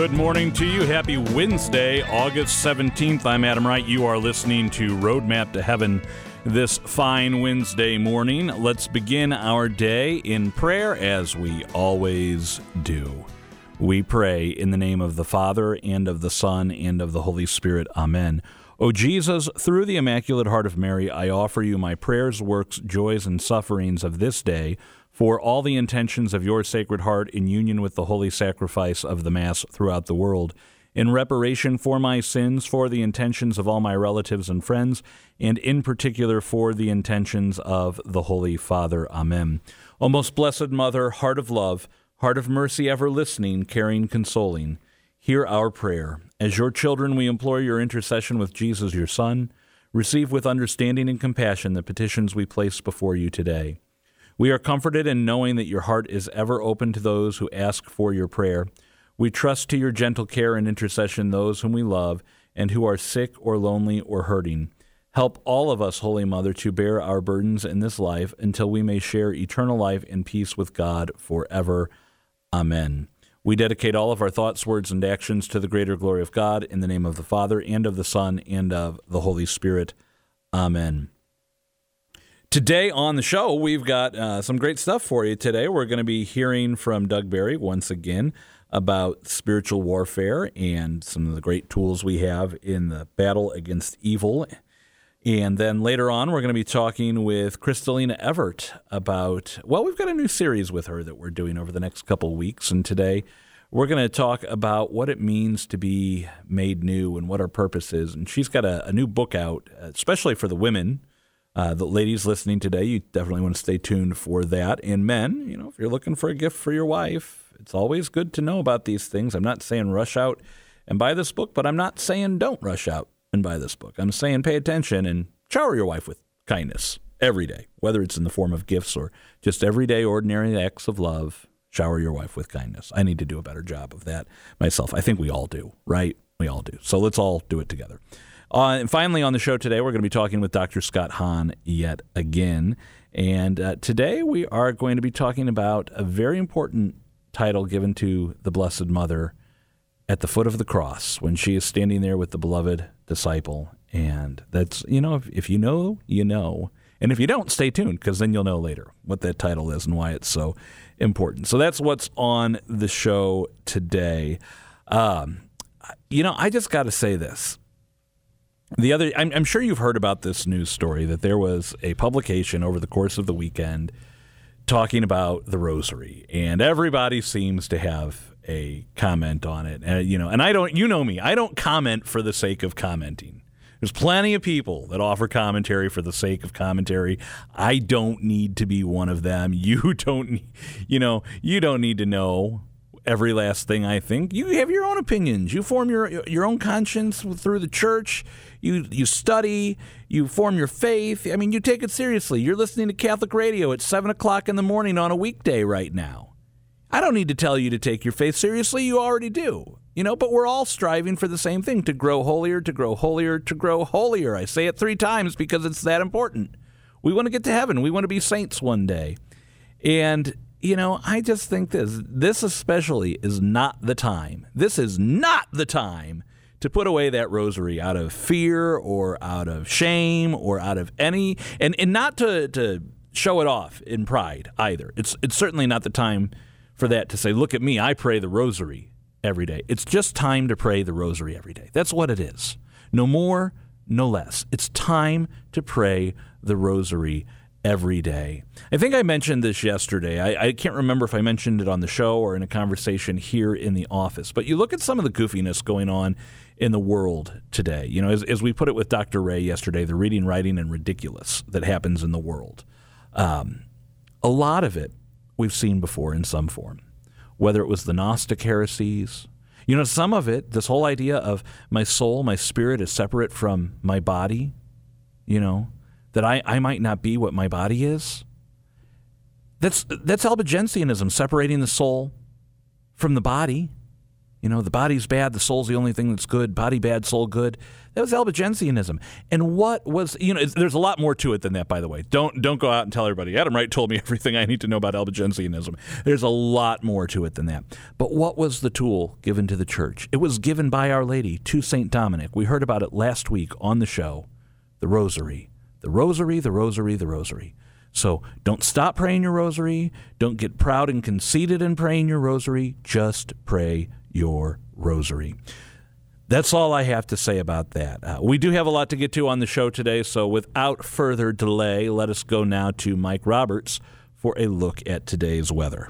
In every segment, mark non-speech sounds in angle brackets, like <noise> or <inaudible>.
Good morning to you. Happy Wednesday, August 17th. I'm Adam Wright. You are listening to Roadmap to Heaven this fine Wednesday morning. Let's begin our day in prayer as we always do. We pray in the name of the Father, and of the Son, and of the Holy Spirit. Amen. O Jesus, through the Immaculate Heart of Mary, I offer you my prayers, works, joys, and sufferings of this day for all the intentions of your Sacred Heart in union with the holy sacrifice of the Mass throughout the world. In reparation for my sins, for the intentions of all my relatives and friends, and in particular for the intentions of the Holy Father. Amen. O most blessed Mother, heart of love, heart of mercy, ever listening, caring, consoling, hear our prayer. As your children, we implore your intercession with Jesus, your Son. Receive with understanding and compassion the petitions we place before you today. We are comforted in knowing that your heart is ever open to those who ask for your prayer. We trust to your gentle care and intercession those whom we love and who are sick or lonely or hurting. Help all of us, Holy Mother, to bear our burdens in this life until we may share eternal life in peace with God forever. Amen. We dedicate all of our thoughts, words, and actions to the greater glory of God in the name of the Father, and of the Son, and of the Holy Spirit. Amen. Today on the show, we've got uh, some great stuff for you. Today, we're going to be hearing from Doug Barry once again about spiritual warfare and some of the great tools we have in the battle against evil. And then later on, we're going to be talking with Crystalina Evert about, well, we've got a new series with her that we're doing over the next couple weeks. And today, we're going to talk about what it means to be made new and what our purpose is. And she's got a, a new book out, especially for the women uh, the ladies listening today, you definitely want to stay tuned for that. And men, you know, if you're looking for a gift for your wife, it's always good to know about these things. I'm not saying rush out and buy this book, but I'm not saying don't rush out and buy this book. I'm saying pay attention and shower your wife with kindness every day, whether it's in the form of gifts or just everyday ordinary acts of love. Shower your wife with kindness. I need to do a better job of that myself. I think we all do, right? We all do. So let's all do it together. Uh, and finally, on the show today, we're going to be talking with Dr. Scott Hahn yet again. And uh, today we are going to be talking about a very important title given to the Blessed Mother at the foot of the cross when she is standing there with the beloved disciple. And that's, you know, if, if you know, you know. And if you don't, stay tuned because then you'll know later what that title is and why it's so important. So that's what's on the show today. Um, you know, I just got to say this. The other, I'm, I'm, sure you've heard about this news story that there was a publication over the course of the weekend talking about the rosary, and everybody seems to have a comment on it. And you know, and I don't, you know me, I don't comment for the sake of commenting. There's plenty of people that offer commentary for the sake of commentary. I don't need to be one of them. <laughs> You don't, you know, you don't need to know every last thing I think. You have your own opinions. You form your your own conscience through the church. You you study. You form your faith. I mean, you take it seriously. You're listening to Catholic radio at seven o'clock in the morning on a weekday right now. I don't need to tell you to take your faith seriously. You already do. You know, but we're all striving for the same thing to grow holier, to grow holier, to grow holier. I say it three times because it's that important. We want to get to heaven. We want to be saints one day. And you know, I just think this this especially is not the time. This is not the time to put away that rosary out of fear or out of shame or out of any and, and not to, to show it off in pride either. It's it's certainly not the time for that to say, look at me, I pray the rosary every day. It's just time to pray the rosary every day. That's what it is. No more, no less. It's time to pray the rosary every day. I think I mentioned this yesterday. I, I, can't remember if I mentioned it on the show or in a conversation here in the office, but you look at some of the goofiness going on in the world today. You know, as, as we put it with Dr. Ray yesterday, the reading, writing, and ridiculous that happens in the world. Um, a lot of it we've seen before in some form, whether it was the Gnostic heresies. You know, some of it, this whole idea of my soul, my spirit is separate from my body, you know, that I, I might not be what my body is. That's that's Albigensianism, separating the soul from the body. You know, the body's bad, the soul's the only thing that's good. Body bad, soul good. That was Albigensianism. And what was, you know, there's a lot more to it than that, by the way. Don't don't go out and tell everybody. Adam Wright told me <laughs> everything I need to know about Albigensianism. There's a lot more to it than that. But what was the tool given to the church? It was given by Our Lady to St. Dominic. We heard about it last week on the show. The Rosary. The Rosary, the Rosary, the Rosary. So don't stop praying your rosary. Don't get proud and conceited in praying your rosary. Just pray your rosary. That's all I have to say about that. Uh, we do have a lot to get to on the show today, so without further delay, let us go now to Mike Roberts for a look at today's weather.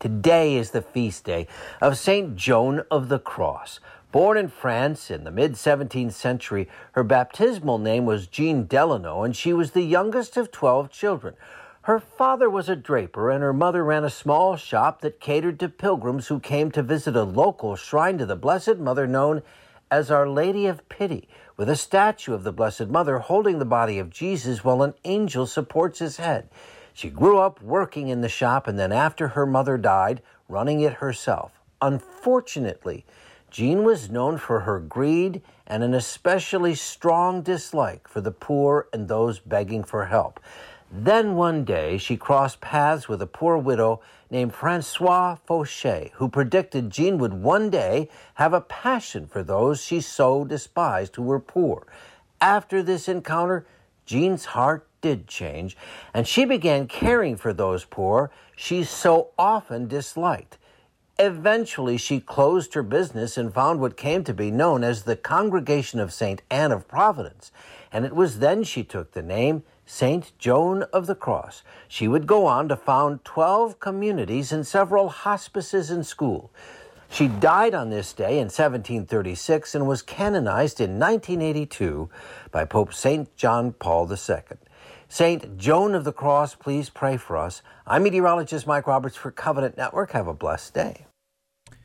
Today is the feast day of St. Joan of the Cross. Born in France in the mid 17th century, her baptismal name was Jean Delanoue, and she was the youngest of 12 children. Her father was a draper, and her mother ran a small shop that catered to pilgrims who came to visit a local shrine to the Blessed Mother known as Our Lady of Pity, with a statue of the Blessed Mother holding the body of Jesus while an angel supports his head. She grew up working in the shop and then, after her mother died, running it herself. Unfortunately, Jean was known for her greed and an especially strong dislike for the poor and those begging for help. Then one day she crossed paths with a poor widow named Francois Fauché, who predicted Jean would one day have a passion for those she so despised who were poor. After this encounter, Jean's heart did change, and she began caring for those poor she so often disliked. Eventually, she closed her business and found what came to be known as the Congregation of St. Anne of Providence, and it was then she took the name St. Joan of the Cross. She would go on to found 12 communities and several hospices and schools. She died on this day in 1736 and was canonized in 1982 by Pope St. John Paul II. St. Joan of the Cross, please pray for us. I'm meteorologist Mike Roberts for Covenant Network. Have a blessed day.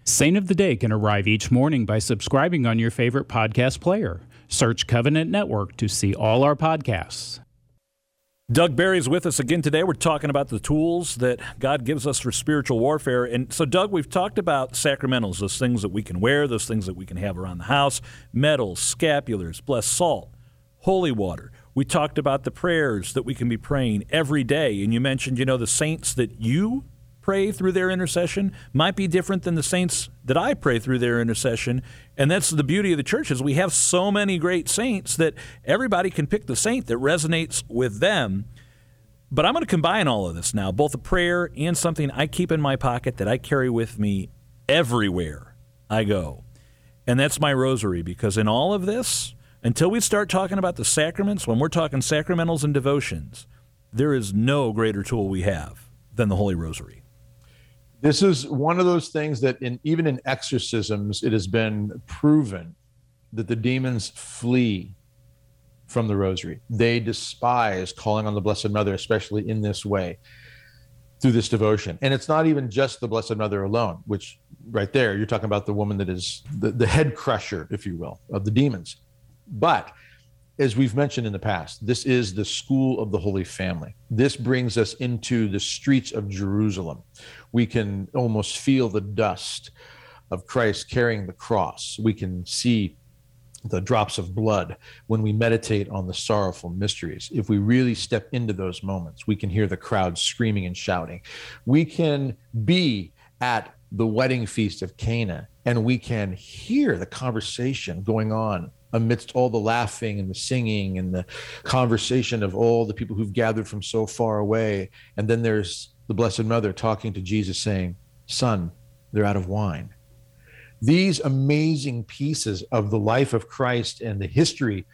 Saint of the Day can arrive each morning by subscribing on your favorite podcast player. Search Covenant Network to see all our podcasts. Doug Barry is with us again today. We're talking about the tools that God gives us for spiritual warfare. And so, Doug, we've talked about sacramentals, those things that we can wear, those things that we can have around the house, medals, scapulars, blessed salt, holy water. We talked about the prayers that we can be praying every day. And you mentioned, you know, the saints that you pray through their intercession might be different than the saints that I pray through their intercession. And that's the beauty of the church is we have so many great saints that everybody can pick the saint that resonates with them. But I'm going to combine all of this now, both a prayer and something I keep in my pocket that I carry with me everywhere I go. And that's my rosary because in all of this, until we start talking about the sacraments, when we're talking sacramentals and devotions, there is no greater tool we have than the Holy Rosary. This is one of those things that in even in exorcisms, it has been proven that the demons flee from the rosary. They despise calling on the Blessed Mother, especially in this way through this devotion. And it's not even just the Blessed Mother alone, which right there, you're talking about the woman that is the, the head crusher, if you will, of the demons. But as we've mentioned in the past, this is the school of the Holy Family. This brings us into the streets of Jerusalem. We can almost feel the dust of Christ carrying the cross. We can see the drops of blood when we meditate on the sorrowful mysteries. If we really step into those moments, we can hear the crowd screaming and shouting. We can be at the wedding feast of Cana and we can hear the conversation going on amidst all the laughing and the singing and the conversation of all the people who've gathered from so far away. And then there's the Blessed Mother talking to Jesus, saying, Son, they're out of wine. These amazing pieces of the life of Christ and the history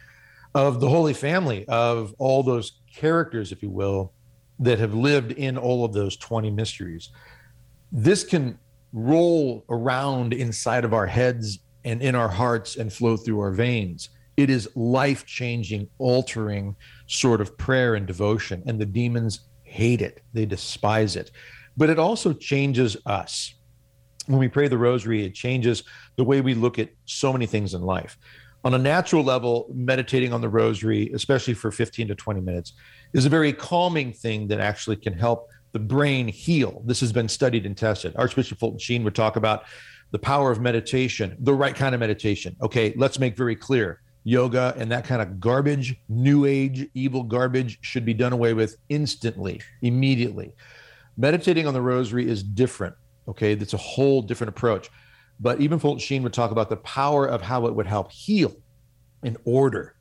of the Holy Family, of all those characters, if you will, that have lived in all of those 20 mysteries. This can roll around inside of our heads and in our hearts and flow through our veins. It is life changing, altering sort of prayer and devotion. And the demons hate it, they despise it. But it also changes us. When we pray the rosary, it changes the way we look at so many things in life. On a natural level, meditating on the rosary, especially for 15 to 20 minutes, is a very calming thing that actually can help the brain heal. This has been studied and tested. Archbishop Fulton Sheen would talk about the power of meditation, the right kind of meditation. Okay, let's make very clear yoga and that kind of garbage, new age, evil garbage should be done away with instantly, immediately. Meditating on the rosary is different. Okay, that's a whole different approach. But even Fulton Sheen would talk about the power of how it would help heal and order.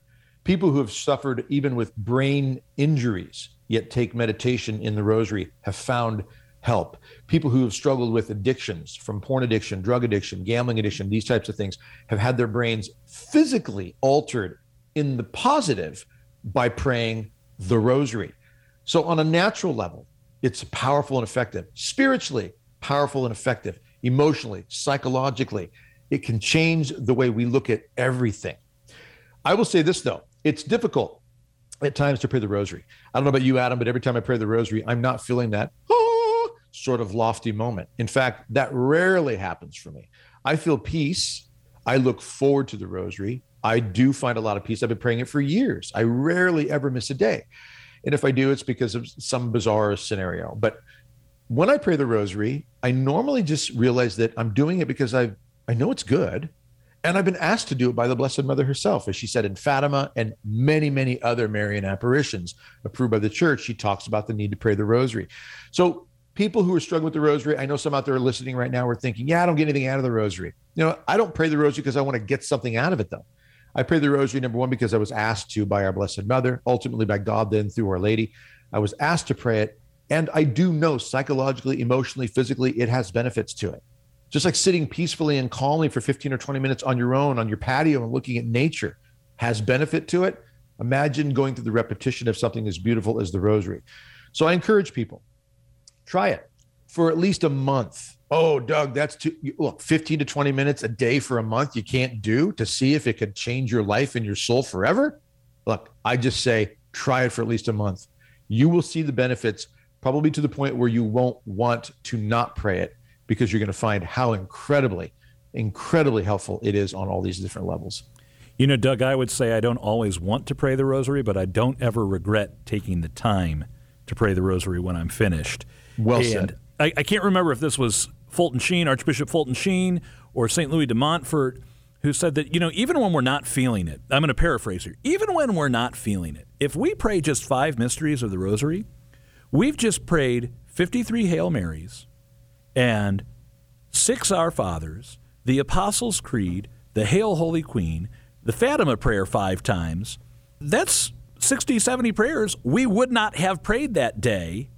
People who have suffered even with brain injuries, yet take meditation in the rosary, have found help. People who have struggled with addictions from porn addiction, drug addiction, gambling addiction, these types of things have had their brains physically altered in the positive by praying the rosary. So, on a natural level, it's powerful and effective. Spiritually, powerful and effective. Emotionally, psychologically, it can change the way we look at everything. I will say this, though it's difficult at times to pray the rosary. I don't know about you, Adam, but every time I pray the rosary, I'm not feeling that. Sort of lofty moment. In fact, that rarely happens for me. I feel peace. I look forward to the rosary. I do find a lot of peace. I've been praying it for years. I rarely ever miss a day. And if I do, it's because of some bizarre scenario. But when I pray the rosary, I normally just realize that I'm doing it because I I know it's good. And I've been asked to do it by the Blessed Mother herself, as she said in Fatima and many, many other Marian apparitions approved by the church. She talks about the need to pray the rosary. So people who are struggling with the rosary, I know some out there are listening right now are thinking, yeah, I don't get anything out of the rosary. You know, I don't pray the rosary because I want to get something out of it, though. I pray the rosary, number one, because I was asked to by our Blessed Mother, ultimately by God, then through Our Lady. I was asked to pray it. And I do know psychologically, emotionally, physically, it has benefits to it. Just like sitting peacefully and calmly for 15 or 20 minutes on your own on your patio and looking at nature has benefit to it. Imagine going through the repetition of something as beautiful as the rosary. So I encourage people Try it for at least a month. Oh, Doug, that's too look, 15 to 20 minutes a day for a month you can't do to see if it could change your life and your soul forever. Look, I just say try it for at least a month. You will see the benefits probably to the point where you won't want to not pray it because you're going to find how incredibly, incredibly helpful it is on all these different levels. You know, Doug, I would say I don't always want to pray the rosary, but I don't ever regret taking the time to pray the rosary when I'm finished. Well and said. I, I, can't remember if this was Fulton Sheen, Archbishop Fulton Sheen, or St. Louis de Montfort, who said that, you know, even when we're not feeling it, I'm going to paraphrase here, even when we're not feeling it, if we pray just five mysteries of the Rosary, we've just prayed 53 Hail Marys and six Our Fathers, the Apostles' Creed, the Hail Holy Queen, the Fatima prayer five times. That's 60, 70 prayers we would not have prayed that day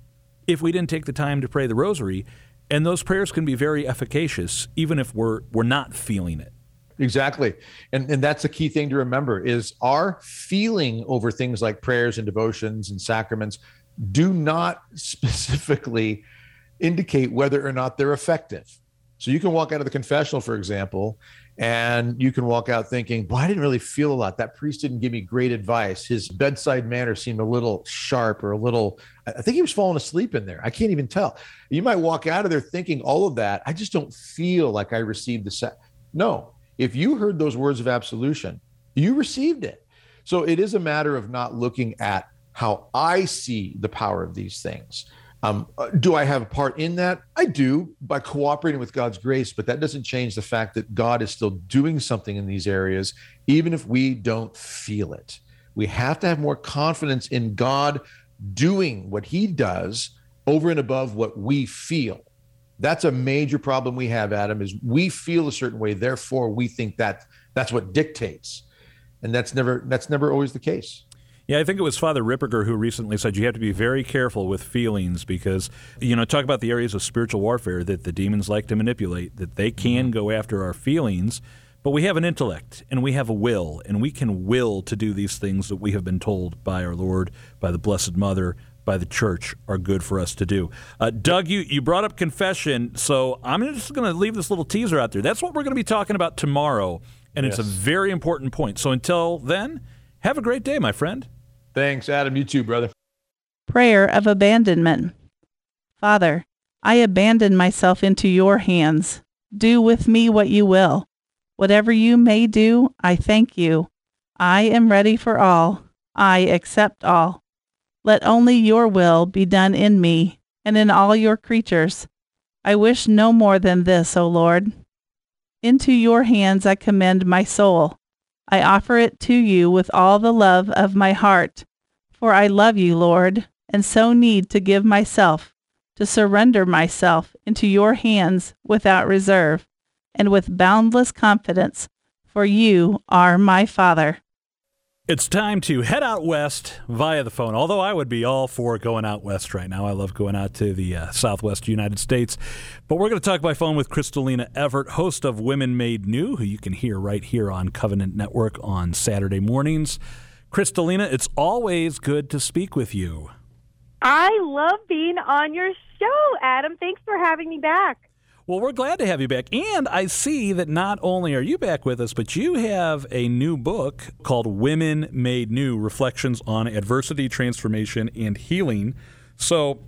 if we didn't take the time to pray the rosary. And those prayers can be very efficacious, even if we're we're not feeling it. Exactly. And and that's a key thing to remember is our feeling over things like prayers and devotions and sacraments do not <laughs> specifically indicate whether or not they're effective. So you can walk out of the confessional, for example, and you can walk out thinking, well, I didn't really feel a lot. That priest didn't give me great advice. His bedside manner seemed a little sharp or a little, I think he was falling asleep in there. I can't even tell. You might walk out of there thinking all of that. I just don't feel like I received the set. No, if you heard those words of absolution, you received it. So it is a matter of not looking at how I see the power of these things. Um, uh, do I have a part in that? I do by cooperating with God's grace, but that doesn't change the fact that God is still doing something in these areas, even if we don't feel it. We have to have more confidence in God doing what He does over and above what we feel. That's a major problem we have, Adam, is we feel a certain way, therefore we think that that's what dictates. And that's never that's never always the case. Yeah, I think it was Father Ripperger who recently said you have to be very careful with feelings because, you know, talk about the areas of spiritual warfare that the demons like to manipulate, that they can mm-hmm. go after our feelings, but we have an intellect and we have a will, and we can will to do these things that we have been told by our Lord, by the Blessed Mother, by the church are good for us to do. Uh, Doug, you, you brought up confession, so I'm just going to leave this little teaser out there. That's what we're going to be talking about tomorrow, and yes. it's a very important point. So until then, have a great day, my friend. Thanks, Adam. You too, brother. Prayer of Abandonment. Father, I abandon myself into your hands. Do with me what you will. Whatever you may do, I thank you. I am ready for all. I accept all. Let only your will be done in me and in all your creatures. I wish no more than this, O Lord. Into your hands I commend my soul. I offer it to you with all the love of my heart, for I love you, Lord, and so need to give myself, to surrender myself into your hands without reserve and with boundless confidence, for you are my Father. It's time to head out west via the phone. Although I would be all for going out west right now. I love going out to the uh, southwest United States. But we're going to talk by phone with Crystalina Evert, host of Women Made New, who you can hear right here on Covenant Network on Saturday mornings. Crystalina, it's always good to speak with you. I love being on your show, Adam. Thanks for having me back. Well, we're glad to have you back. And I see that not only are you back with us, but you have a new book called Women Made New Reflections on Adversity, Transformation, and Healing. So,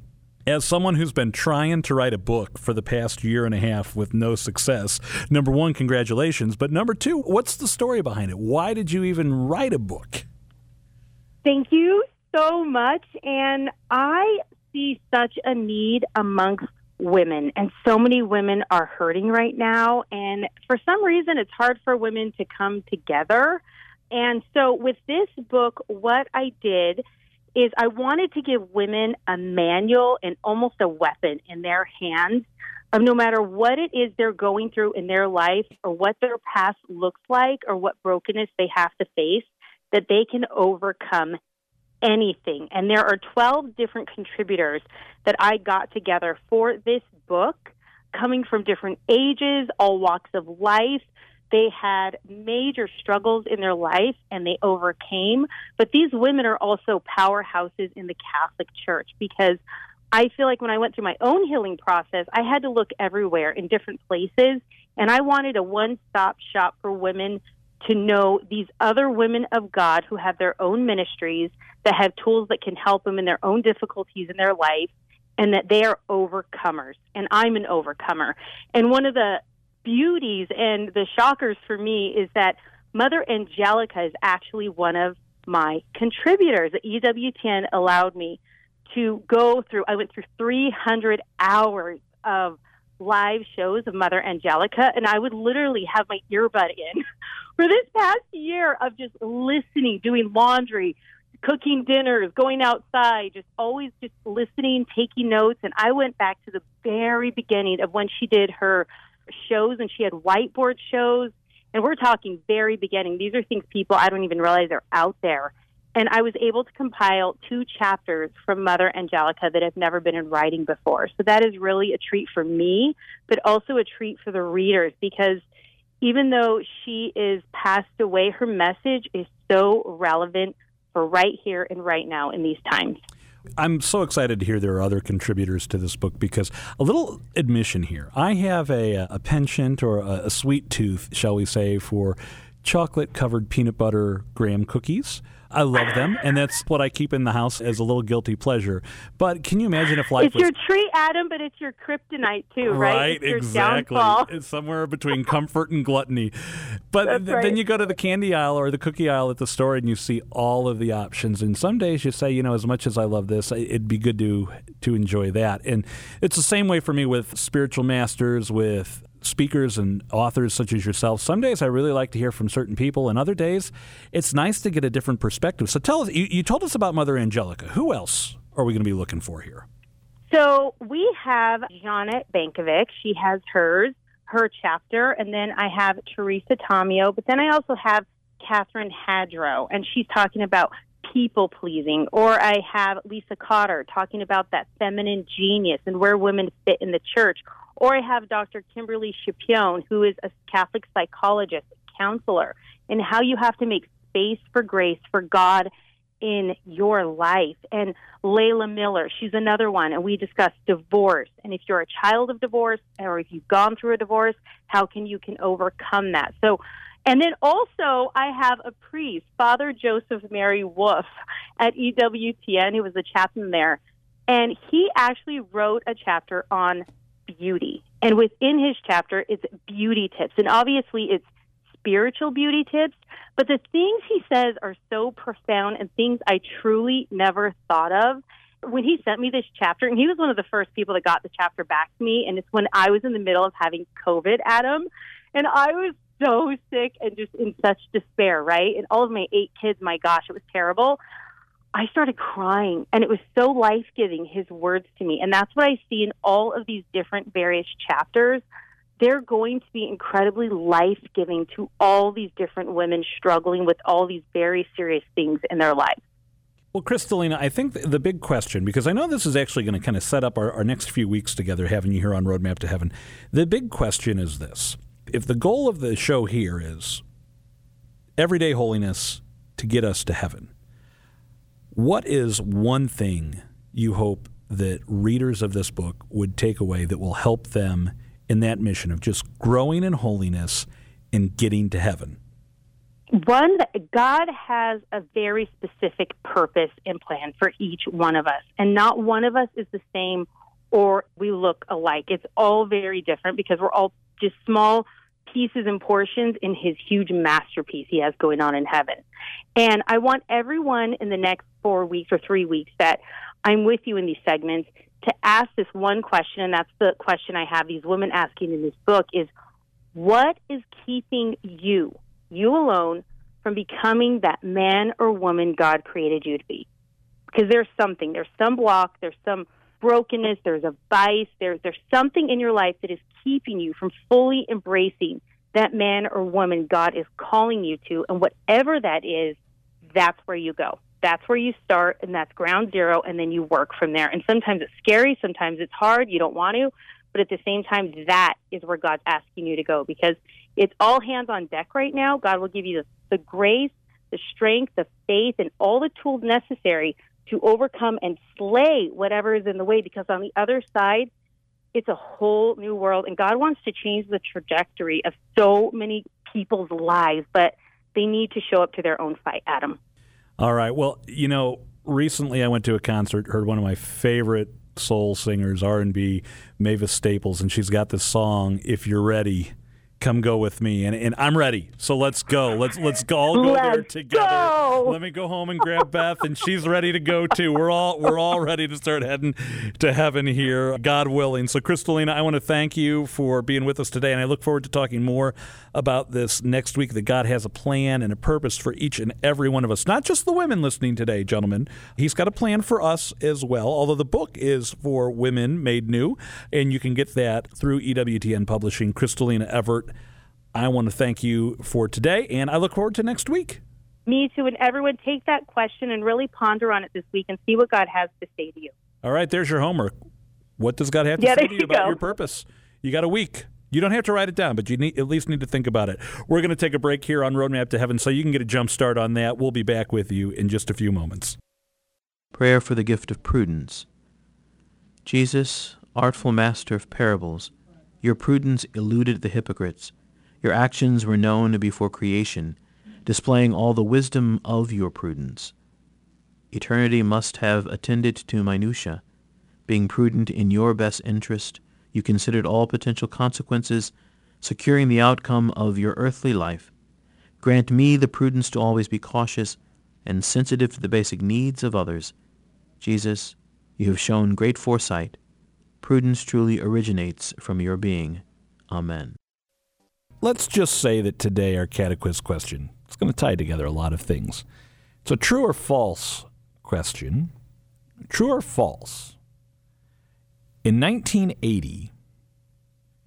as someone who's been trying to write a book for the past year and a half with no success, number one, congratulations. But number two, what's the story behind it? Why did you even write a book? Thank you so much. And I see such a need amongst women. And so many women are hurting right now. And for some reason, it's hard for women to come together. And so with this book, what I did is I wanted to give women a manual and almost a weapon in their hands of no matter what it is they're going through in their life or what their past looks like or what brokenness they have to face, that they can overcome anything. And there are 12 different contributors that I got together for this book, coming from different ages, all walks of life. They had major struggles in their life and they overcame. But these women are also powerhouses in the Catholic Church because I feel like when I went through my own healing process, I had to look everywhere in different places. And I wanted a one stop shop for women to know these other women of God who have their own ministries, that have tools that can help them in their own difficulties in their life, and that they are overcomers. And I'm an overcomer. And one of the beauties and the shockers for me is that Mother Angelica is actually one of my contributors. The EWTN allowed me to go through, I went through 300 hours of live shows of Mother Angelica, and I would literally have my earbud in <laughs> for this past year of just listening, doing laundry, cooking dinners, going outside, just always just listening, taking notes. And I went back to the very beginning of when she did her shows, and she had whiteboard shows. And we're talking very beginning. These are things people I don't even realize are out there. And I was able to compile two chapters from Mother Angelica that have never been in writing before. So that is really a treat for me, but also a treat for the readers because even though she is passed away, her message is so relevant for right here and right now in these times. I'm so excited to hear there are other contributors to this book because a little admission here. I have a, a penchant or a, a sweet tooth, shall we say, for chocolate covered peanut butter graham cookies. I love them, and that's what I keep in the house as a little guilty pleasure. But can you imagine if life it's was your treat, Adam, but it's your kryptonite too, right? right? It's exactly. Downfall. It's somewhere between comfort and gluttony. But th- right. then you go to the candy aisle or the cookie aisle at the store, and you see all of the options. And some days you say, you know, as much as I love this, it'd be good to to enjoy that. And it's the same way for me with spiritual masters, with speakers and authors such as yourself. Some days I really like to hear from certain people, and other days it's nice to get a different perspective. So tell us, you, you told us about Mother Angelica. Who else are we going to be looking for here? So we have Janet Bankovic. She has hers, her chapter, and then I have Teresa Tomeo. But then I also have Catherine Hadrow, and she's talking about people pleasing. Or I have Lisa Cotter talking about that feminine genius and where women fit in the church. Or I have Dr. Kimberly Chapion, who is a Catholic psychologist, counselor, and how you have to make space for grace for God in your life. And Leila Miller, she's another one. And we discuss divorce. And if you're a child of divorce or if you've gone through a divorce, how can you can overcome that? So and then also I have a priest, Father Joseph Mary Wolfe at EWTN, who was the chaplain there. And he actually wrote a chapter on beauty. And within his chapter, it's beauty tips. And obviously, it's spiritual beauty tips. But the things he says are so profound and things I truly never thought of. When he sent me this chapter, and he was one of the first people that got the chapter back to me, and it's when I was in the middle of having COVID, Adam. And I was so sick and just in such despair, right? And all of my eight kids, my gosh, it was terrible. I started crying and it was so life giving, his words to me. And that's what I see in all of these different various chapters. They're going to be incredibly life giving to all these different women struggling with all these very serious things in their lives. Well, Crystalina, I think the big question, because I know this is actually going to kind of set up our, our next few weeks together, having you here on Roadmap to Heaven. The big question is this if the goal of the show here is everyday holiness to get us to heaven, what is one thing you hope that readers of this book would take away that will help them in that mission of just growing in holiness and getting to heaven? One, that God has a very specific purpose and plan for each one of us, and not one of us is the same or we look alike. It's all very different because we're all just small pieces and portions in his huge masterpiece he has going on in heaven. And I want everyone in the next four weeks or three weeks that I'm with you in these segments to ask this one question, and that's the question I have these women asking in this book is what is keeping you, you alone, from becoming that man or woman God created you to be? Because there's something, there's some block, there's some brokenness, there's a vice, there's there's something in your life that is keeping you from fully embracing that man or woman God is calling you to, and whatever that is, that's where you go. That's where you start, and that's ground zero, and then you work from there. And sometimes it's scary, sometimes it's hard, you don't want to, but at the same time, that is where God's asking you to go because it's all hands on deck right now. God will give you the, the grace, the strength, the faith, and all the tools necessary to overcome and slay whatever is in the way because on the other side, it's a whole new world and God wants to change the trajectory of so many people's lives, but they need to show up to their own fight, Adam. All right. Well, you know, recently I went to a concert, heard one of my favorite soul singers, R&B, Mavis Staples, and she's got this song, If You're Ready come go with me and, and I'm ready. So let's go. Let's let's go all go let's there together. Go. Let me go home and grab Beth and she's ready to go too. We're all we're all ready to start heading to heaven here, God willing. So Crystalina, I want to thank you for being with us today and I look forward to talking more about this next week that God has a plan and a purpose for each and every one of us. Not just the women listening today, gentlemen. He's got a plan for us as well. Although the book is for women made new and you can get that through EWTN Publishing. Crystalina Evert I want to thank you for today, and I look forward to next week. Me too. And everyone, take that question and really ponder on it this week and see what God has to say to you. All right, there's your homework. What does God have to Yeah, say to you you about go. your purpose? You got a week. You don't have to write it down, but you need, at least need to think about it. We're going to take a break here on Roadmap to Heaven so you can get a jump start on that. We'll be back with you in just a few moments. Prayer for the gift of prudence. Jesus, artful master of parables, your prudence eluded the hypocrites. Your actions were known before creation, displaying all the wisdom of your prudence. Eternity must have attended to minutia. Being prudent in your best interest, you considered all potential consequences, securing the outcome of your earthly life. Grant me the prudence to always be cautious and sensitive to the basic needs of others. Jesus, you have shown great foresight. Prudence truly originates from your being. Amen. Let's just say that today our catechist question is going to tie together a lot of things. It's a true or false question. True or false? In 1980,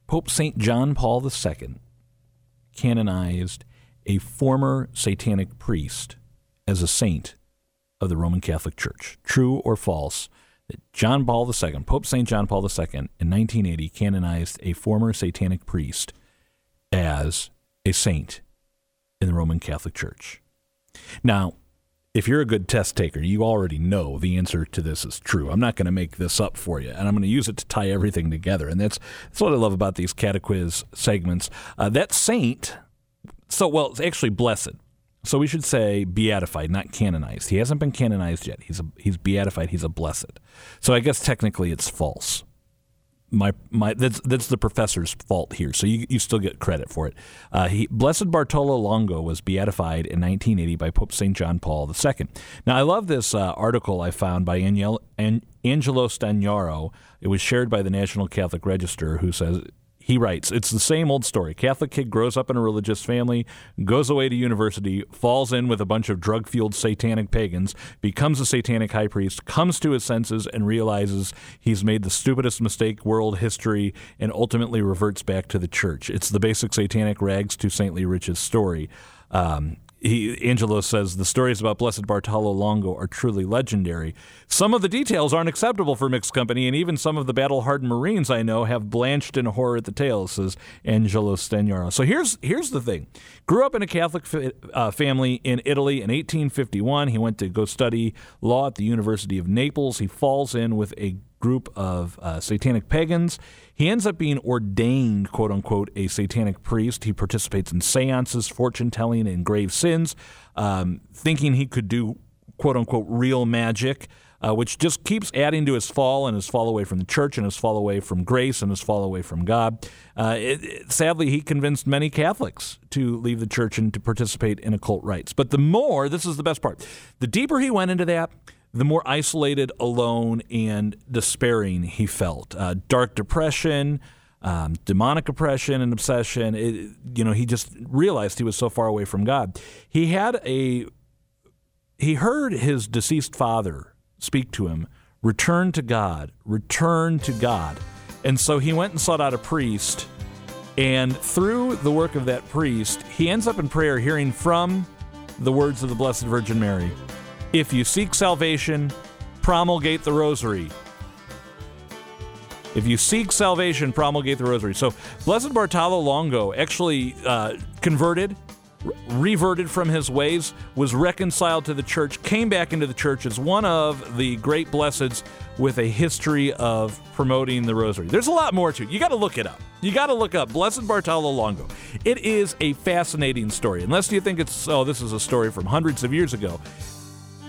Pope St. John Paul II canonized a former satanic priest as a saint of the Roman Catholic Church. True or false? That John Paul II, Pope St. John Paul II, in 1980 canonized a former satanic priest as a saint in the Roman Catholic Church. Now, if you're a good test taker, you already know the answer to this is true. I'm not going to make this up for you, and I'm going to use it to tie everything together. And that's that's what I love about these catequiz segments. Uh, that saint, so well, it's actually blessed. So we should say beatified, not canonized. He hasn't been canonized yet. He's a, he's beatified. He's a blessed. So I guess technically it's false my my that's that's the professor's fault here. So you you still get credit for it. Uh, he, Blessed Bartolo Longo was beatified in 1980 by Pope Saint John Paul II. Now I love this uh, article I found by Angel, An, Angelo Stagnaro. It was shared by the National Catholic Register, who says he writes, It's the same old story. Catholic kid grows up in a religious family, goes away to university, falls in with a bunch of drug fueled satanic pagans, becomes a satanic high priest, comes to his senses, and realizes he's made the stupidest mistake world history, and ultimately reverts back to the church. It's the basic satanic rags to saintly riches story. Um, he, Angelo says the stories about Blessed Bartolo Longo are truly legendary. Some of the details aren't acceptable for mixed company, and even some of the battle-hardened Marines I know have blanched in horror at the tales, says Angelo Stagnaro. So here's here's the thing: grew up in a Catholic fa- uh, family in Italy in 1851. He went to go study law at the University of Naples. He falls in with a group of uh, satanic pagans. He ends up being ordained, quote unquote, a satanic priest. He participates in seances, fortune telling, and grave sins, um, thinking he could do, quote unquote, real magic. Uh, which just keeps adding to his fall and his fall away from the church and his fall away from grace and his fall away from God. Uh, it, it, sadly, he convinced many Catholics to leave the church and to participate in occult rites. But the more, this is the best part, the deeper he went into that, the more isolated, alone, and despairing he felt. Uh, dark depression, um, demonic oppression, and obsession. It, you know, he just realized he was so far away from God. He had a he heard his deceased father speak to him, "Return to God, return to God," and so he went and sought out a priest. And through the work of that priest, he ends up in prayer hearing from the words of the Blessed Virgin Mary. If you seek salvation, promulgate the rosary. If you seek salvation, promulgate the rosary. So, Blessed Bartolo Longo actually uh, converted, re- reverted from his ways, was reconciled to the church, came back into the church as one of the great blesseds with a history of promoting the rosary. There's a lot more to it. You got to look it up. You got to look up Blessed Bartolo Longo. It is a fascinating story. Unless you think it's, oh, this is a story from hundreds of years ago.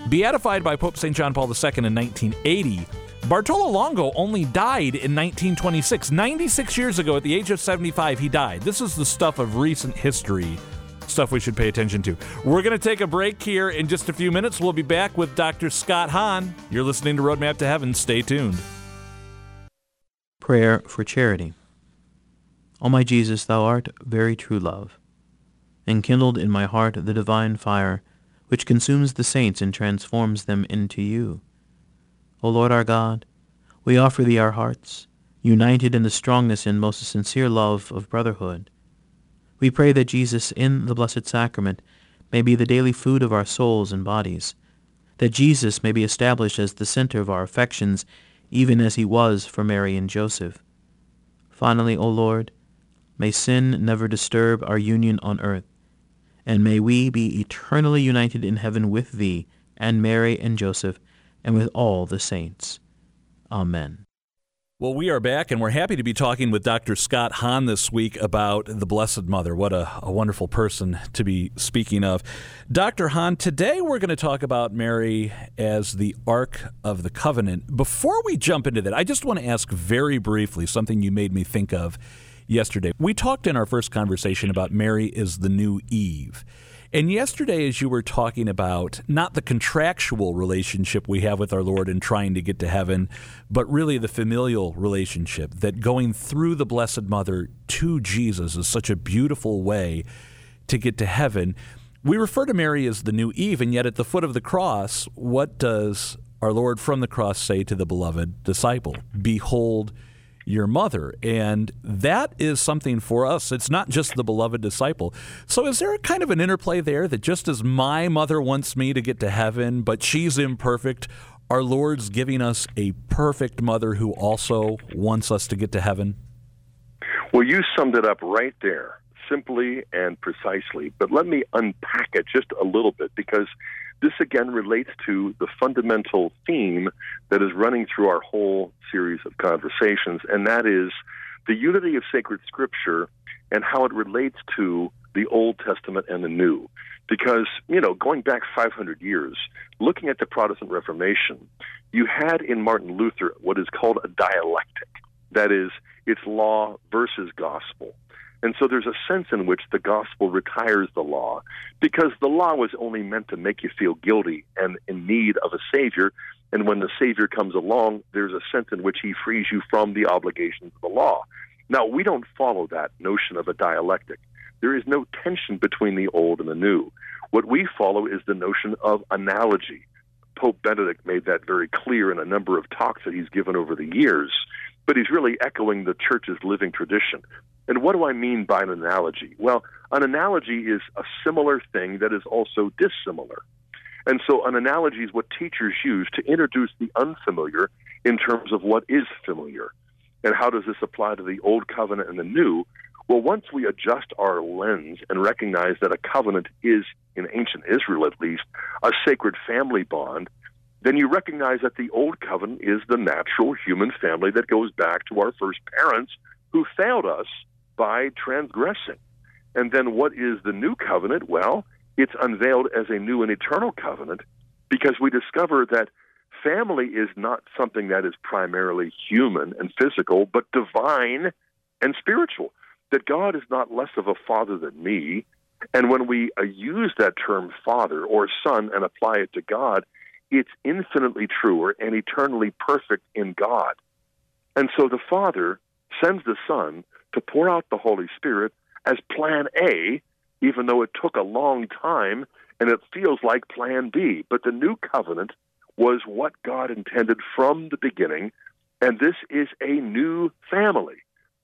Beatified by Pope St. John Paul II in 1980, Bartolo Longo only died in 1926. 96 years ago, at the age of 75, he died. This is the stuff of recent history, stuff we should pay attention to. We're going to take a break here in just a few minutes. We'll be back with Dr. Scott Hahn. You're listening to Roadmap to Heaven. Stay tuned. Prayer for Charity. O my Jesus, thou art very true love. Enkindled in my heart the divine fire, which consumes the saints and transforms them into you. O Lord our God, we offer thee our hearts, united in the strongness and most sincere love of brotherhood. We pray that Jesus in the Blessed Sacrament may be the daily food of our souls and bodies, that Jesus may be established as the center of our affections, even as he was for Mary and Joseph. Finally, O Lord, may sin never disturb our union on earth, and may we be eternally united in heaven with thee and Mary and Joseph and with all the saints. Amen. Well, we are back, and we're happy to be talking with Dr. Scott Hahn this week about the Blessed Mother. What a, a wonderful person to be speaking of. Dr. Hahn, today we're going to talk about Mary as the Ark of the Covenant. Before we jump into that, I just want to ask very briefly something you made me think of yesterday. We talked in our first conversation about Mary is the new Eve. And yesterday, as you were talking about not the contractual relationship we have with our Lord in trying to get to heaven, but really the familial relationship, that going through the Blessed Mother to Jesus is such a beautiful way to get to heaven. We refer to Mary as the new Eve, and yet at the foot of the cross, what does our Lord from the cross say to the beloved disciple? Behold, your mother. And that is something for us. It's not just the beloved disciple. So, is there a kind of an interplay there that just as my mother wants me to get to heaven, but she's imperfect, our Lord's giving us a perfect mother who also wants us to get to heaven? Well, you summed it up right there, simply and precisely. But let me unpack it just a little bit because this again relates to the fundamental theme that is running through our whole series of conversations, and that is the unity of sacred scripture and how it relates to the Old Testament and the New. Because, you know, going back 500 years, looking at the Protestant Reformation, you had in Martin Luther what is called a dialectic. That is, it's law versus gospel. And so there's a sense in which the gospel retires the law because the law was only meant to make you feel guilty and in need of a savior. And when the savior comes along, there's a sense in which he frees you from the obligations of the law. Now, we don't follow that notion of a dialectic. There is no tension between the old and the new. What we follow is the notion of analogy. Pope Benedict made that very clear in a number of talks that he's given over the years, but he's really echoing the church's living tradition. And what do I mean by an analogy? Well, an analogy is a similar thing that is also dissimilar. And so an analogy is what teachers use to introduce the unfamiliar in terms of what is familiar. And how does this apply to the old covenant and the new? Well, once we adjust our lens and recognize that a covenant is, in ancient Israel at least, a sacred family bond, then you recognize that the old covenant is the natural human family that goes back to our first parents who failed us by transgressing. And then what is the new covenant? Well, it's unveiled as a new and eternal covenant because we discover that family is not something that is primarily human and physical, but divine and spiritual. That God is not less of a father than me. And when we uh, use that term father or son and apply it to God, it's infinitely truer and eternally perfect in God. And so the Father sends the Son to pour out the Holy Spirit as plan A, even though it took a long time and it feels like plan B. But the new covenant was what God intended from the beginning, and this is a new family.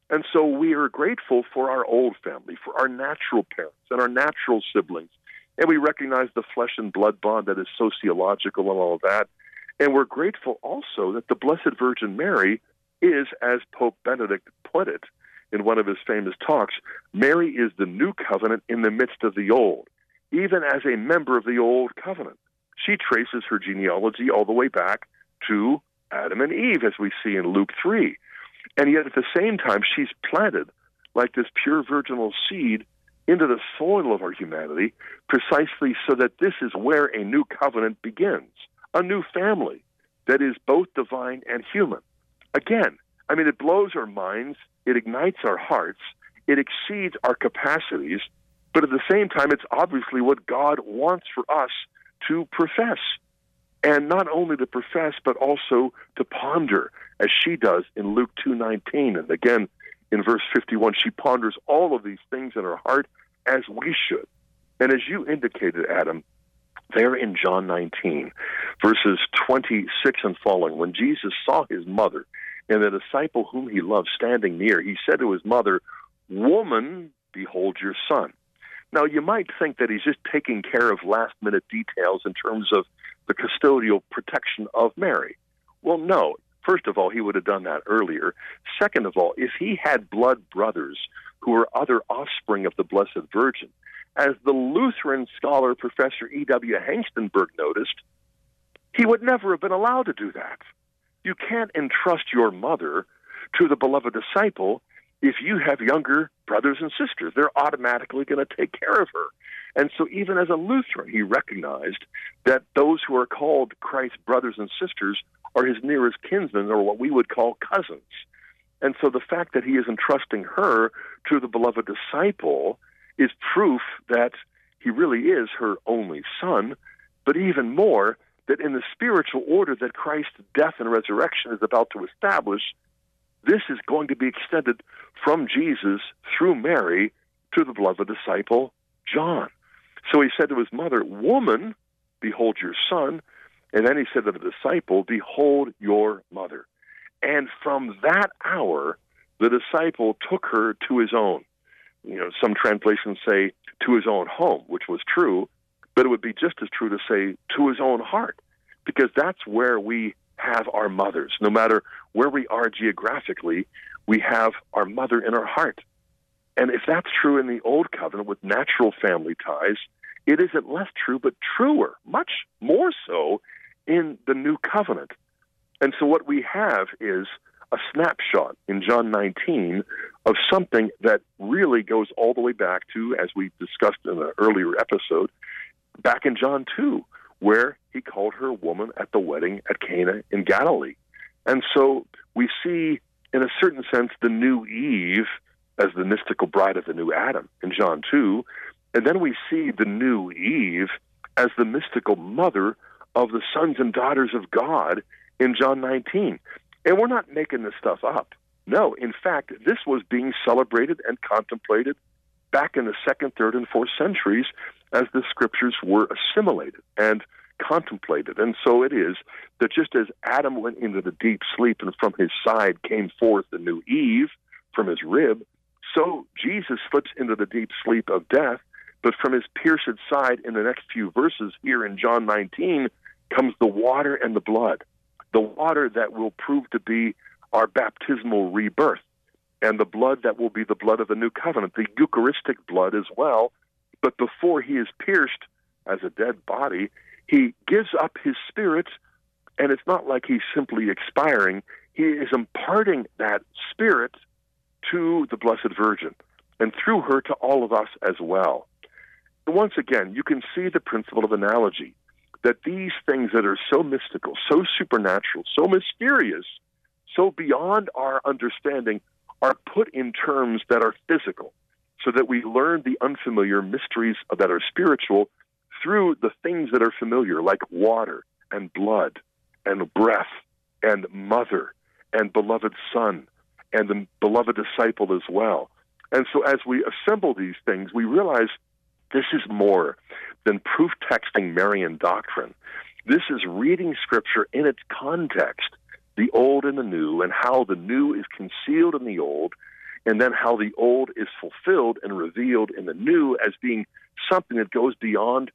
And so we are grateful for our old family, for our natural parents and our natural siblings. And we recognize the flesh and blood bond that is sociological and all of that. And we're grateful also that the Blessed Virgin Mary is, as Pope Benedict put it, in one of his famous talks, Mary is the new covenant in the midst of the old, even as a member of the old covenant. She traces her genealogy all the way back to Adam and Eve, as we see in Luke 3. And yet at the same time, she's planted like this pure virginal seed into the soil of our humanity, precisely so that this is where a new covenant begins, a new family that is both divine and human. Again, I mean, it blows our minds it ignites our hearts, it exceeds our capacities, but at the same time, it's obviously what God wants for us to profess. And not only to profess, but also to ponder, as she does in Luke 2.19. And again, in verse 51, she ponders all of these things in her heart as we should. And as you indicated, Adam, there in John 19, verses 26 and following, when Jesus saw his mother and the disciple whom he loved standing near, he said to his mother, Woman, behold your son. Now, you might think that he's just taking care of last minute details in terms of the custodial protection of Mary. Well, no. First of all, he would have done that earlier. Second of all, if he had blood brothers who were other offspring of the Blessed Virgin, as the Lutheran scholar Professor E.W. Hengstenberg noticed, he would never have been allowed to do that. You can't entrust your mother to the beloved disciple if you have younger brothers and sisters. They're automatically going to take care of her. And so, even as a Lutheran, he recognized that those who are called Christ's brothers and sisters are his nearest kinsmen, or what we would call cousins. And so, the fact that he is entrusting her to the beloved disciple is proof that he really is her only son, but even more, that in the spiritual order that Christ's death and resurrection is about to establish, this is going to be extended from Jesus through Mary to the beloved disciple John. So he said to his mother, Woman, behold your son. And then he said to the disciple, Behold your mother. And from that hour, the disciple took her to his own. You know, some translations say to his own home, which was true, but it would be just as true to say to his own heart, because that's where we have our mothers. No matter where we are geographically, we have our mother in our heart. And if that's true in the Old Covenant with natural family ties, it isn't less true, but truer, much more so in the New Covenant. And so what we have is a snapshot in John 19 of something that really goes all the way back to, as we discussed in an earlier episode, back in John 2, where he called her woman at the wedding at Cana in Galilee. And so we see, in a certain sense, the new Eve as the mystical bride of the new Adam in John 2. And then we see the new Eve as the mystical mother of the sons and daughters of God in John 19. And we're not making this stuff up. No, in fact, this was being celebrated and contemplated back in the second, third, and fourth centuries as the scriptures were assimilated and contemplated. And so it is that just as Adam went into the deep sleep and from his side came forth the new Eve from his rib, so Jesus slips into the deep sleep of death, but from his pierced side in the next few verses here in John 19 comes the water and the blood. The water that will prove to be our baptismal rebirth, and the blood that will be the blood of the new covenant, the Eucharistic blood as well. But before he is pierced as a dead body, he gives up his spirit, and it's not like he's simply expiring. He is imparting that spirit to the Blessed Virgin and through her to all of us as well. Once again, you can see the principle of analogy that these things that are so mystical, so supernatural, so mysterious, so beyond our understanding are put in terms that are physical so that we learn the unfamiliar mysteries that are spiritual through the things that are familiar, like water and blood and breath and mother and beloved son and the beloved disciple as well. And so as we assemble these things, we realize this is more than proof texting Marian doctrine. This is reading Scripture in its context, the old and the new, and how the new is concealed in the old, and then how the old is fulfilled and revealed in the new as being something that goes beyond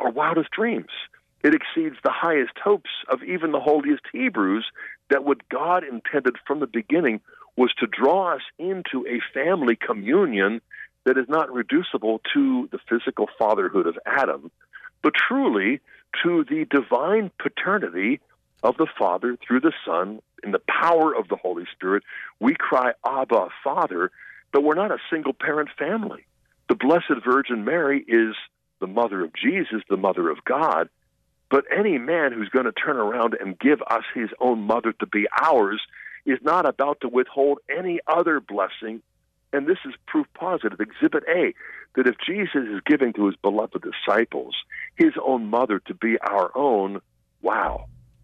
our wildest dreams. It exceeds the highest hopes of even the holiest Hebrews that what God intended from the beginning was to draw us into a family communion that is not reducible to the physical fatherhood of Adam, but truly to the divine paternity of the Father through the Son in the power of the Holy Spirit. We cry, Abba, Father, but we're not a single parent family. The Blessed Virgin Mary is the mother of Jesus, the mother of God. But any man who's going to turn around and give us his own mother to be ours is not about to withhold any other blessing. And this is proof positive, Exhibit A, that if Jesus is giving to his beloved disciples his own mother to be our own, wow,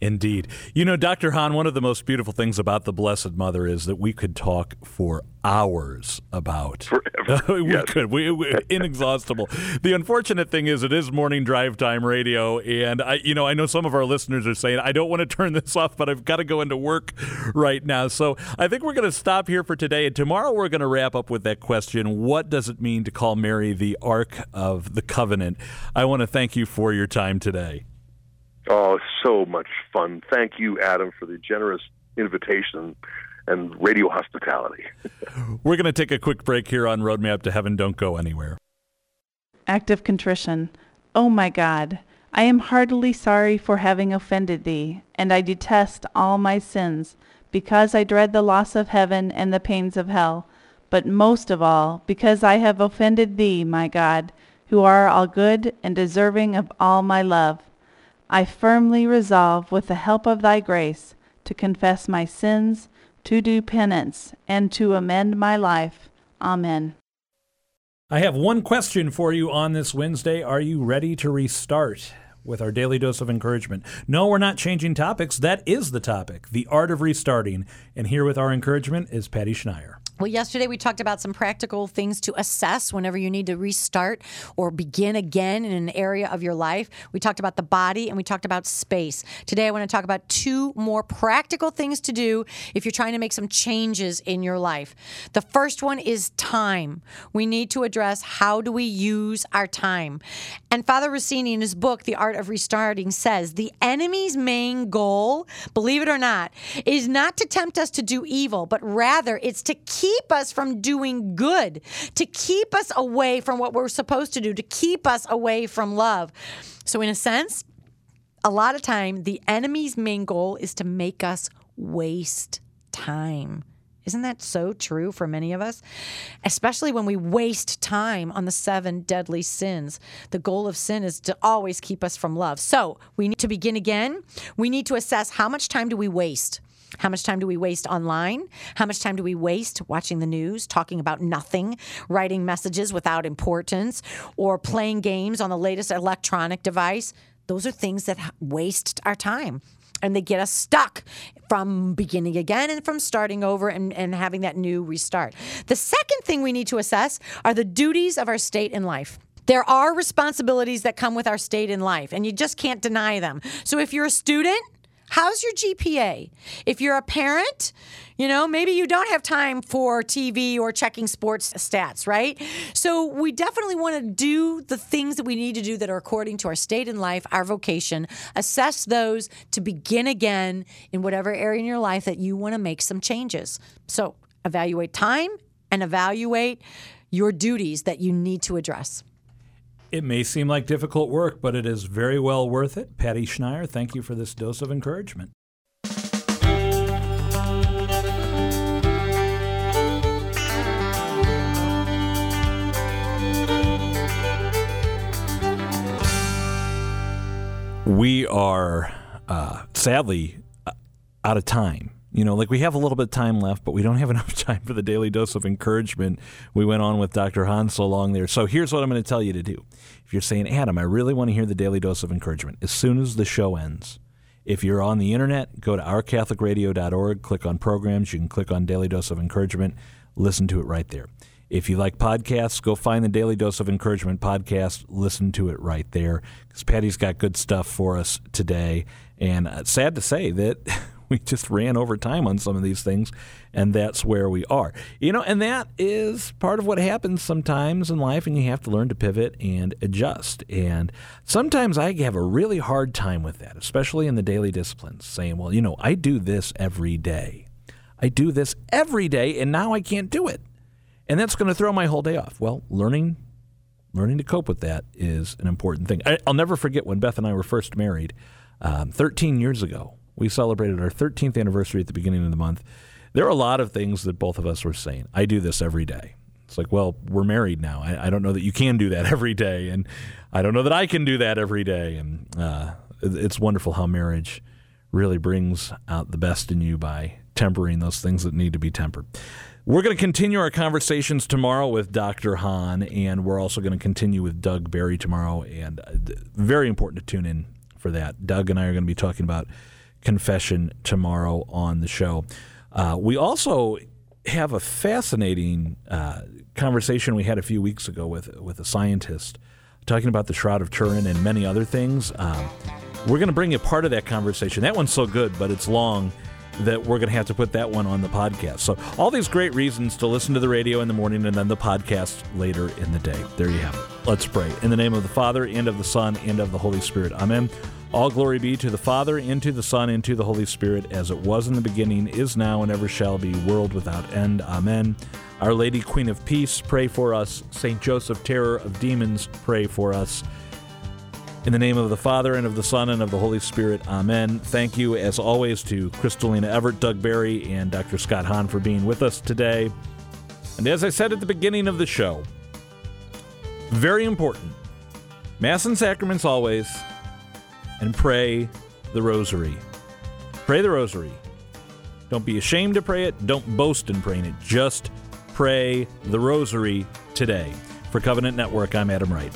Indeed. You know, Dr. Hahn, one of the most beautiful things about the Blessed Mother is that we could talk for hours about. Forever. <laughs> we yes. could. We, we inexhaustible. the unfortunate thing is, it is morning drive time radio, and I, you know, I know some of our listeners are saying, "I don't want to turn this off, but I've got to go into work right now." So I think we're going to stop here for today, and tomorrow we're going to wrap up with that question: What does it mean to call Mary the Ark of the Covenant? I want to thank you for your time today. Oh, so much fun. Thank you, Adam, for the generous invitation and radio hospitality. <laughs> We're going to take a quick break here on Roadmap to Heaven. Don't go anywhere. Act of contrition. O my God, I am heartily sorry for having offended thee, and I detest all my sins, because I dread the loss of heaven and the pains of hell, but most of all because I have offended thee, my God, who are all good and deserving of all my love. I firmly resolve, with the help of thy grace, to confess my sins, to do penance, and to amend my life. Amen. I have one question for you on this Wednesday. Are you ready to restart? With our daily dose of encouragement. No, we're not changing topics. That is the topic, the art of restarting. And here with our encouragement is Patty Schneier. Well, yesterday we talked about some practical things to assess whenever you need to restart or begin again in an area of your life. We talked about the body and we talked about space. Today I want to talk about two more practical things to do if you're trying to make some changes in your life. The first one is time. We need to address how do we use our time. And Father Rosini in his book The Art of Restarting says the enemy's main goal, believe it or not, is not to tempt us to do evil, but rather it's to keep keep us from doing good, to keep us away from what we're supposed to do, to keep us away from love. So, in a sense, a lot of time, the enemy's main goal is to make us waste time. Isn't that so true for many of us? Especially when we waste time on the seven deadly sins. The goal of sin is to always keep us from love. So we need to begin again. We need to assess how much time do we waste? How much time do we waste online? How much time do we waste watching the news, talking about nothing, writing messages without importance, or playing games on the latest electronic device? Those are things that waste our time. and they get us stuck from beginning again and from starting over and, and having that new restart. The second thing we need to assess are the duties of our state in life. There are responsibilities that come with our state in life, and you just can't deny them. So if you're a student, How's your GPA? If you're a parent, you know, maybe you don't have time for TV or checking sports stats, right? So we definitely want to do the things that we need to do that are according to our state in life, our vocation, assess those to begin again in whatever area in your life that you want to make some changes. So evaluate time and evaluate your duties that you need to address. It may seem like difficult work, but it is very well worth it. Patty Schneier, thank you for this dose of encouragement. We are uh, sadly uh, out of time. You know, like we have a little bit of time left, but we don't have <laughs> enough time for the daily dose of encouragement. We went on with Dr. Hahn so long there. So here's what I'm going to tell you to do. If you're saying, Adam, I really want to hear the daily dose of encouragement, as soon as the show ends, if you're on the internet, go to ourcatholicradio.org, click on programs. You can click on Daily Dose of Encouragement, listen to it right there. If you like podcasts, go find the Daily Dose of Encouragement podcast, listen to it right there, because Patty's got good stuff for us today. And uh, sad to say that <laughs> <laughs> we just ran over time on some of these things, and that's where we are. You know, and that is part of what happens sometimes in life, and you have to learn to pivot and adjust. And sometimes I have a really hard time with that, especially in the daily disciplines, saying, well, you know, I do this every day. I do this every day, and now I can't do it. And that's going to throw my whole day off. Well, learning learning to cope with that is an important thing. I, will never forget when Beth and I were first married um, 13 years ago. We celebrated our 13th anniversary at the beginning of the month. There are a lot of things that both of us were saying. I do this every day. It's like, well, we're married now. I, I don't know that you can do that <laughs> every day, and I don't know that I can do that every day. And uh, it's wonderful how marriage really brings out the best in you by tempering those things that need to be tempered. We're going to continue our conversations tomorrow with Dr. Hahn, and we're also going to continue with Doug Barry tomorrow. And uh, very important to tune in for that. Doug and I are going to be talking about confession tomorrow on the show. Uh, we also have a fascinating uh, conversation we had a few weeks ago with with a scientist talking about the Shroud of Turin and many other things. Um, we're going to bring you part of that conversation. That one's so good, but it's long that we're going to have to put that one on the podcast. So, all these great reasons to listen to the radio in the morning and then the podcast later in the day. There you have it. Let's pray. In the name of the Father, and of the Son, and of the Holy Spirit. Amen. All glory be to the Father, and to the Son, and to the Holy Spirit, as it was in the beginning, is now, and ever shall be, world without end. Amen. Our Lady, Queen of Peace, pray for us. Saint Joseph, Terror of Demons, pray for us. In the name of the Father, and of the Son, and of the Holy Spirit, Amen. Thank you, as always, to Crystalina Evert, Doug Barry, and Dr. Scott Hahn for being with us today. And as I said at the beginning of the show, very important Mass and sacraments always and pray the rosary. Pray the rosary. Don't be ashamed to pray it. Don't boast in praying it. Just pray the rosary today. For Covenant Network, I'm Adam Wright.